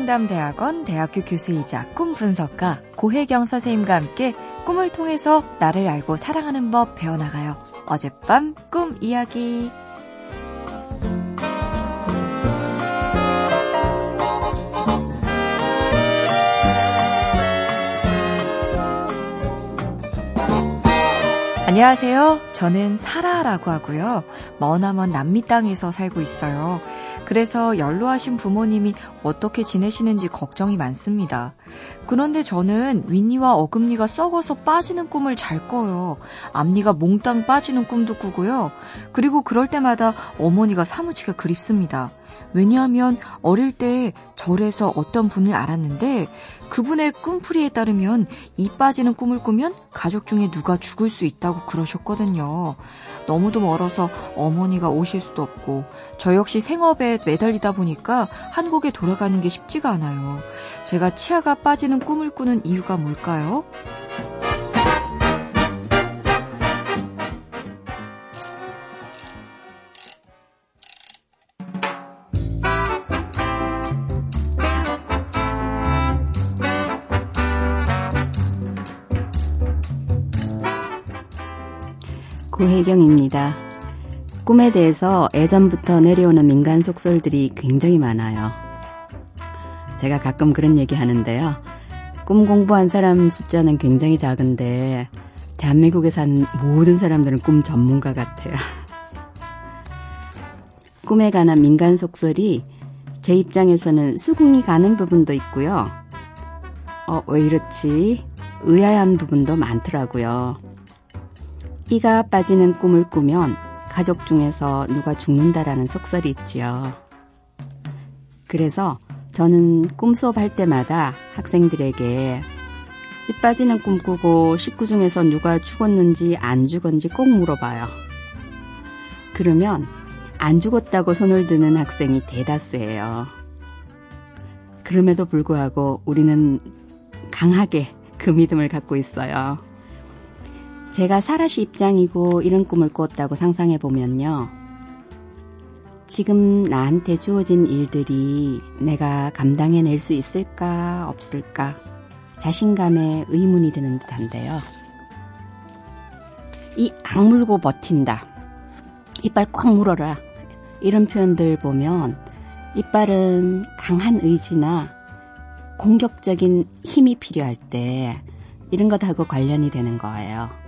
꿈상담대학원 대학교 교수이자 꿈 분석가 고혜경 선생님과 함께 꿈을 통해서 나를 알고 사랑하는 법 배워나가요. 어젯밤 꿈 이야기. 안녕하세요. 저는 사라라고 하고요. 머나먼 남미 땅에서 살고 있어요. 그래서 연로하신 부모님이 어떻게 지내시는지 걱정이 많습니다. 그런데 저는 윗니와 어금니가 썩어서 빠지는 꿈을 잘 꿔요. 앞니가 몽땅 빠지는 꿈도 꾸고요. 그리고 그럴 때마다 어머니가 사무치게 그립습니다. 왜냐하면 어릴 때 절에서 어떤 분을 알았는데 그분의 꿈풀이에 따르면 이 빠지는 꿈을 꾸면 가족 중에 누가 죽을 수 있다고 그러셨거든요. 너무도 멀어서 어머니가 오실 수도 없고 저 역시 생업에 매달리다 보니까 한국에 돌아가는 게 쉽지가 않아요. 제가 치아가 빠지는 꿈을 꾸는 이유가 뭘까요? 고혜경입니다. 꿈에 대해서 예전부터 내려오는 민간 속설들이 굉장히 많아요. 제가 가끔 그런 얘기 하는데요. 꿈 공부한 사람 숫자는 굉장히 작은데, 대한민국에 사는 모든 사람들은 꿈 전문가 같아요. 꿈에 관한 민간 속설이 제 입장에서는 수긍이 가는 부분도 있고요. 어, 왜 이렇지? 의아한 부분도 많더라고요. 이가 빠지는 꿈을 꾸면 가족 중에서 누가 죽는다라는 속설이 있지요. 그래서 저는 꿈 수업 할 때마다 학생들에게 이 빠지는 꿈 꾸고 식구 중에서 누가 죽었는지 안 죽었는지 꼭 물어봐요. 그러면 안 죽었다고 손을 드는 학생이 대다수예요. 그럼에도 불구하고 우리는 강하게 그 믿음을 갖고 있어요. 제가 사라시 입장이고 이런 꿈을 꿨다고 상상해 보면요. 지금 나한테 주어진 일들이 내가 감당해낼 수 있을까, 없을까, 자신감에 의문이 드는 듯한데요. 이 악물고 버틴다. 이빨 꽉 물어라. 이런 표현들 보면 이빨은 강한 의지나 공격적인 힘이 필요할 때 이런 것하고 관련이 되는 거예요.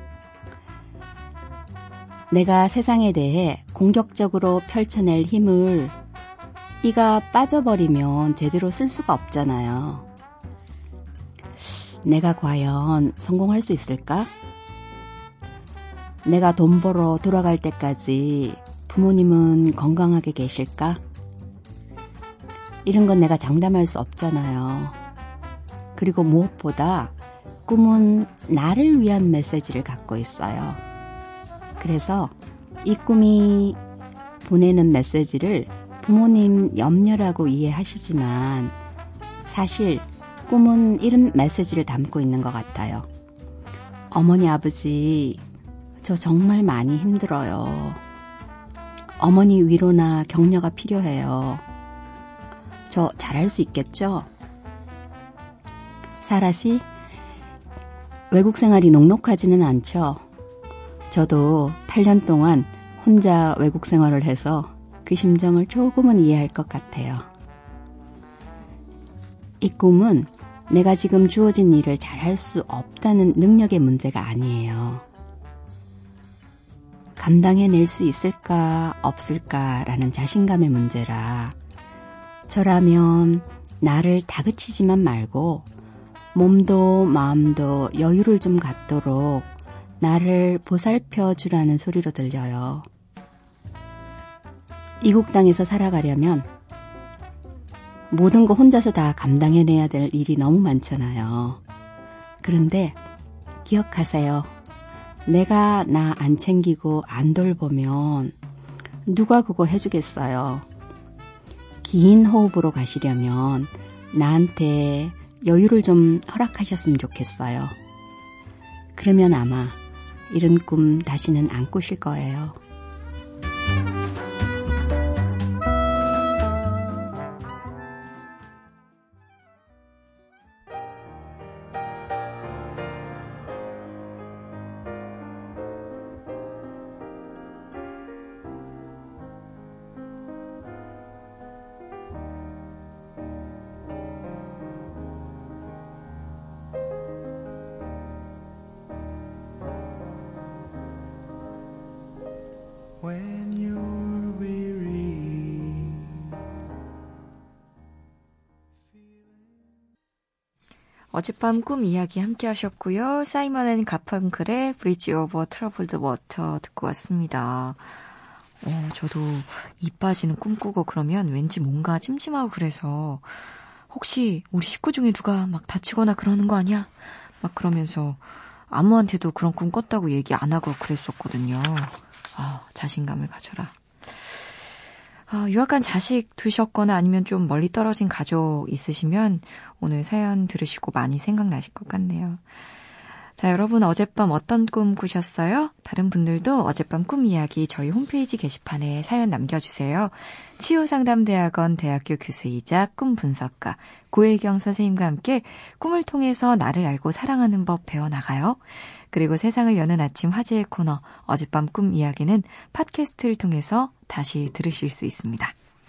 내가 세상에 대해 공격적으로 펼쳐낼 힘을 이가 빠져버리면 제대로 쓸 수가 없잖아요. 내가 과연 성공할 수 있을까? 내가 돈 벌어 돌아갈 때까지 부모님은 건강하게 계실까? 이런 건 내가 장담할 수 없잖아요. 그리고 무엇보다 꿈은 나를 위한 메시지를 갖고 있어요. 그래서 이 꿈이 보내는 메시지를 부모님 염려라고 이해하시지만 사실 꿈은 이런 메시지를 담고 있는 것 같아요. 어머니, 아버지, 저 정말 많이 힘들어요. 어머니 위로나 격려가 필요해요. 저 잘할 수 있겠죠? 사라 씨, 외국 생활이 녹록하지는 않죠? 저도 8년 동안 혼자 외국 생활을 해서 그 심정을 조금은 이해할 것 같아요. 이 꿈은 내가 지금 주어진 일을 잘할 수 없다는 능력의 문제가 아니에요. 감당해낼 수 있을까, 없을까라는 자신감의 문제라 저라면 나를 다그치지만 말고 몸도 마음도 여유를 좀 갖도록 나를 보살펴 주라는 소리로 들려요. 이국 땅에서 살아가려면 모든 거 혼자서 다 감당해내야 될 일이 너무 많잖아요. 그런데 기억하세요. 내가 나 안 챙기고 안 돌보면 누가 그거 해주겠어요. 긴 호흡으로 가시려면 나한테 여유를 좀 허락하셨으면 좋겠어요. 그러면 아마 이런 꿈 다시는 안 꾸실 거예요. 어젯밤 꿈 이야기 함께 하셨고요. 사이먼 앤 가펑클의 Bridge Over Troubled Water 듣고 왔습니다. 어, 저도 이 빠지는 꿈꾸고 그러면 왠지 뭔가 찜찜하고 그래서 혹시 우리 식구 중에 누가 막 다치거나 그러는 거 아니야? 막 그러면서 아무한테도 그런 꿈 꿨다고 얘기 안 하고 그랬었거든요. 아, 자신감을 가져라. 아, 유학간 자식 두셨거나 아니면 좀 멀리 떨어진 가족 있으시면 오늘 사연 들으시고 많이 생각나실 것 같네요. 자, 여러분 어젯밤 어떤 꿈 꾸셨어요? 다른 분들도 어젯밤 꿈 이야기 저희 홈페이지 게시판에 사연 남겨주세요. 치유상담대학원 대학교 교수이자 꿈 분석가 고혜경 선생님과 함께 꿈을 통해서 나를 알고 사랑하는 법 배워나가요. 그리고 세상을 여는 아침 화제의 코너 어젯밤 꿈 이야기는 팟캐스트를 통해서 다시 들으실 수 있습니다.